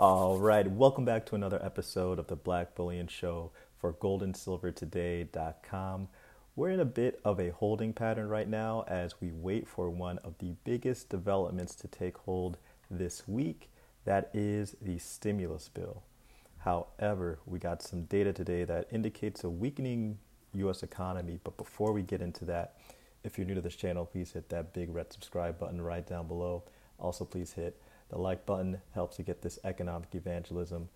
All right, welcome back to another episode of the Black Bullion Show for GoldandSilverToday.com. We're in a bit of a holding pattern right now as we wait for one of the biggest developments to take hold this week. That is the stimulus bill. However, we got some data today that indicates a weakening U.S. economy. But before we get into that, if you're new to this channel, please hit that big red subscribe button right down below. Also, please hit the like button helps to get this economic evangelism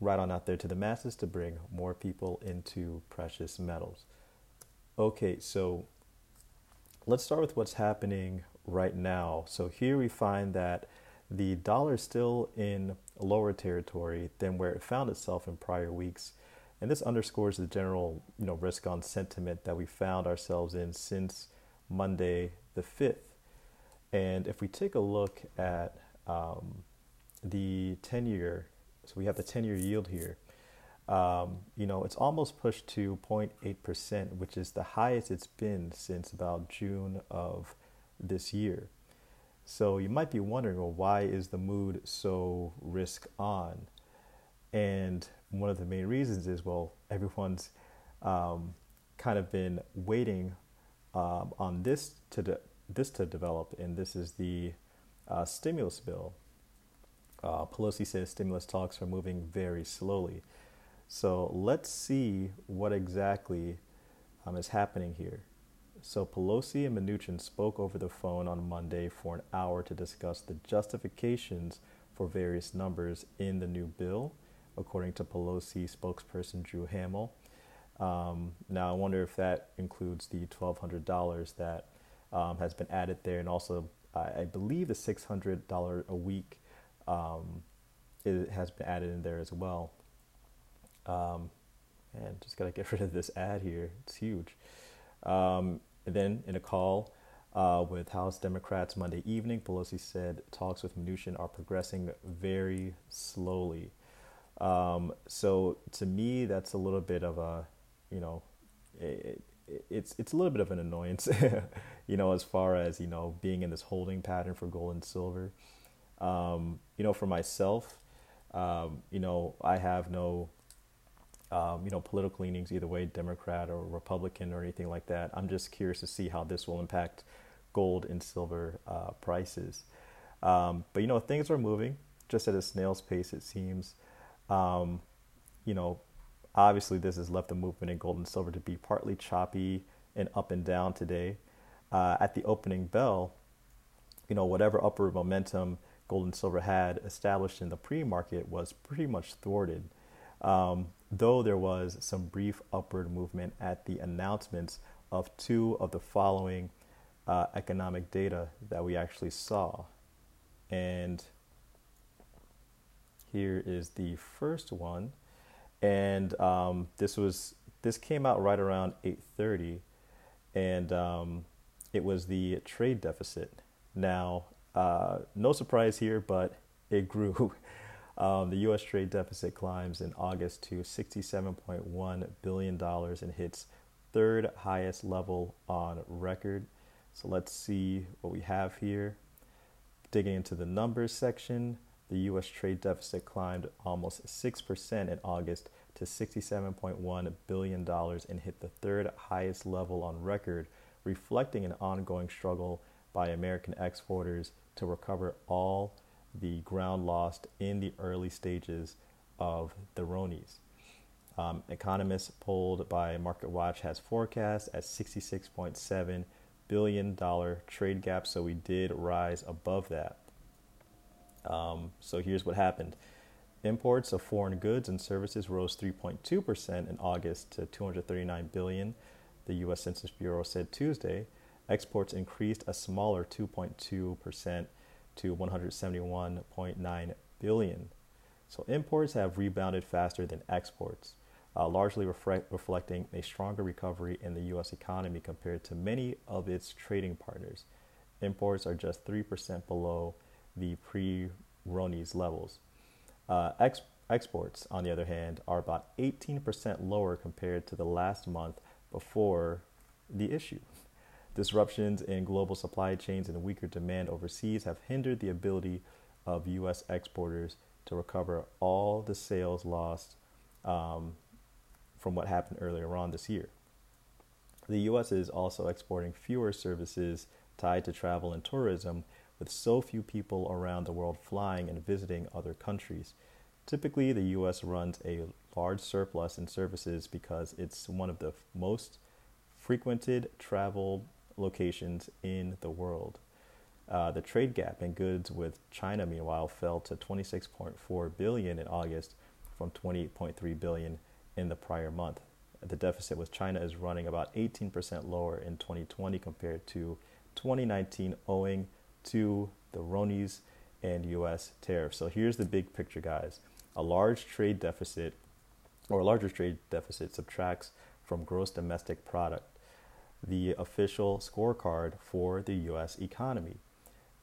right on out there to the masses to bring more people into precious metals. Okay, so let's start with what's happening right now. So here we find that the dollar is still in lower territory than where it found itself in prior weeks. And this underscores the general, you know, risk on sentiment that we found ourselves in since Monday the 5th. And if we take a look at um, the 10 year, so we have the 10 year yield here, um, you know, it's almost pushed to 0.8%, which is the highest it's been since about June of this year. So you might be wondering, well, why is the mood so risk on? And one of the main reasons is, well, everyone's um, kind of been waiting um, on this to de- this to develop, and this is the uh, stimulus bill. Uh, Pelosi says stimulus talks are moving very slowly. So let's see what exactly um, is happening here. So Pelosi and Mnuchin spoke over the phone on Monday for an hour to discuss the justifications for various numbers in the new bill, according to Pelosi spokesperson Drew Hamill. Um, now, I wonder if that includes the $1,200 that um, has been added there, and also I, believe the $600 a week um, it has been added in there as well. Um, and just gotta get rid of this ad here; it's huge. Um, and then, in a call uh, with House Democrats Monday evening, Pelosi said talks with Mnuchin are progressing very slowly. Um, so, to me, that's a little bit of a, you know, it's it's a little bit of an annoyance, you know, as far as you know being in this holding pattern for gold and silver. Um, you know, for myself, um, you know, I have no, um, you know, political leanings either way, Democrat or Republican or anything like that. I'm just curious to see how this will impact gold and silver uh, prices. Um, but you know, things are moving just at a snail's pace. It seems. Um, you know, Obviously, this has left the movement in gold and silver to be partly choppy and up and down today. Uh, at the opening bell, you know, whatever upward momentum gold and silver had established in the pre-market was pretty much thwarted. Um, though there was some brief upward movement at the announcements of two of the following uh, economic data that we actually saw. And here is the first one and um, this was this came out right around 8:30, and um, it was the trade deficit. Now, uh, no surprise here, but it grew. Um, the U.S. trade deficit climbs in August to 67.1 billion dollars and hits third highest level on record. So let's see what we have here. Digging into the numbers section, the U.S. trade deficit climbed almost 6% in August to $67.1 billion and hit the third highest level on record, reflecting an ongoing struggle by American exporters to recover all the ground lost in the early stages of the Ronies. Um, economists polled by MarketWatch has forecast at 66.7 billion dollar trade gap, so we did rise above that. Um, so here's what happened. Imports of foreign goods and services rose 3.2% in August to 239 billion, the US Census Bureau said Tuesday. Exports increased a smaller 2.2% to 171.9 billion. So imports have rebounded faster than exports, uh, largely reflect, reflecting a stronger recovery in the US economy compared to many of its trading partners. Imports are just 3% below the pre Ronies levels. Uh, ex- exports, on the other hand, are about 18% lower compared to the last month before the issue. Disruptions in global supply chains and weaker demand overseas have hindered the ability of U.S. exporters to recover all the sales lost um, from what happened earlier on this year. The US is also exporting fewer services tied to travel and tourism, with so few people around the world flying and visiting other countries. Typically, the US runs a large surplus in services because it's one of the most frequented travel locations in the world. Uh, the trade gap in goods with China, meanwhile, fell to 26.4 billion in August from 28.3 billion in the prior month. The deficit with China is running about 18% lower in 2020 compared to 2019, owing to the RONIs and U.S. tariffs. So here's the big picture, guys. A large trade deficit, or a larger trade deficit, subtracts from gross domestic product, the official scorecard for the U.S. economy.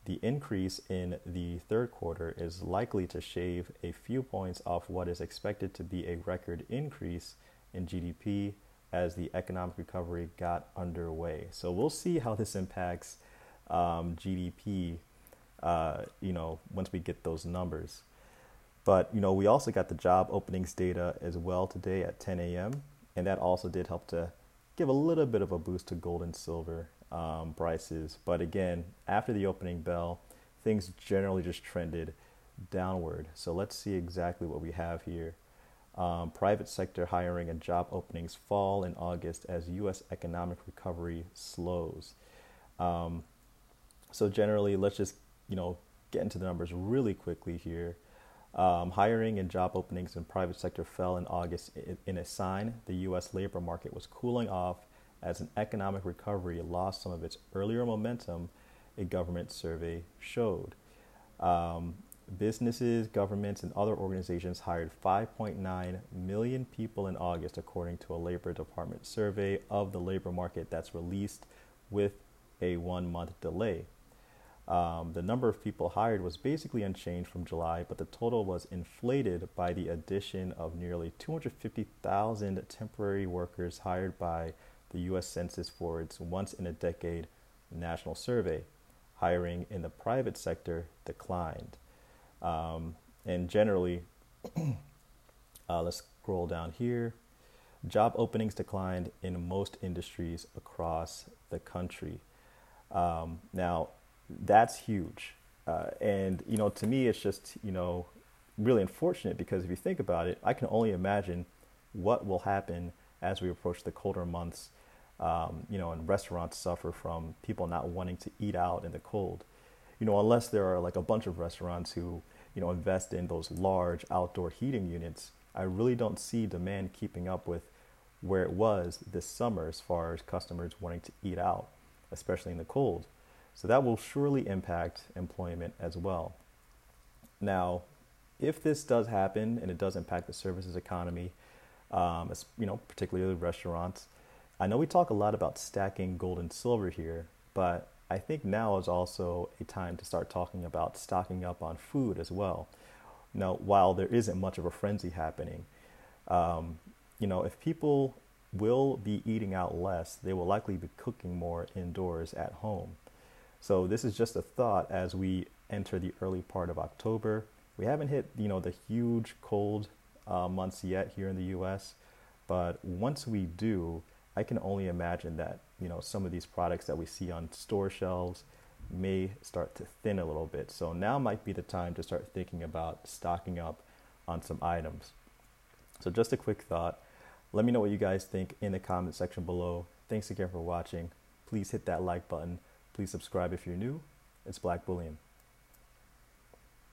The increase in the third quarter is likely to shave a few points off what is expected to be a record increase in GDP as the economic recovery got underway. So we'll see how this impacts um, GDP, uh, you know, once we get those numbers. But, you know, we also got the job openings data as well today at 10 a.m. And that also did help to give a little bit of a boost to gold and silver um, prices. But again, after the opening bell, things generally just trended downward. So let's see exactly what we have here. Um, private sector hiring and job openings fall in August as U.S. economic recovery slows. Um, so generally, let's just you know get into the numbers really quickly here. Um, hiring and job openings in private sector fell in August in, a sign the U.S. labor market was cooling off as an economic recovery lost some of its earlier momentum, a government survey showed. Um, businesses, governments, and other organizations hired 5.9 million people in August, according to a Labor Department survey of the labor market that's released with a one month delay. Um, the number of people hired was basically unchanged from July, but the total was inflated by the addition of nearly 250,000 temporary workers hired by the U.S. Census for its once in a decade national survey. Hiring in the private sector declined. Um, and generally, uh, let's scroll down here. Job openings declined in most industries across the country. Um, now, that's huge. Uh, and, you know, to me, it's just, you know, really unfortunate because if you think about it, I can only imagine what will happen as we approach the colder months um, you know, and restaurants suffer from people not wanting to eat out in the cold. You know, unless there are like a bunch of restaurants who, you know, invest in those large outdoor heating units, I really don't see demand keeping up with where it was this summer as far as customers wanting to eat out, especially in the cold. So that will surely impact employment as well. Now, if this does happen and it does impact the services economy, um, you know, particularly restaurants, I know we talk a lot about stacking gold and silver here, but I think now is also a time to start talking about stocking up on food as well. Now, while there isn't much of a frenzy happening, um, you know, if people will be eating out less, they will likely be cooking more indoors at home. So this is just a thought as we enter the early part of October. We haven't hit, you know, the huge cold uh, months yet here in the U.S., but once we do, I can only imagine that you know some of these products that we see on store shelves may start to thin a little bit. So now might be the time to start thinking about stocking up on some items. So just a quick thought. Let me know what you guys think in the comment section below. Thanks again for watching. Please hit that like button. Please subscribe if you're new. It's Black Bullion.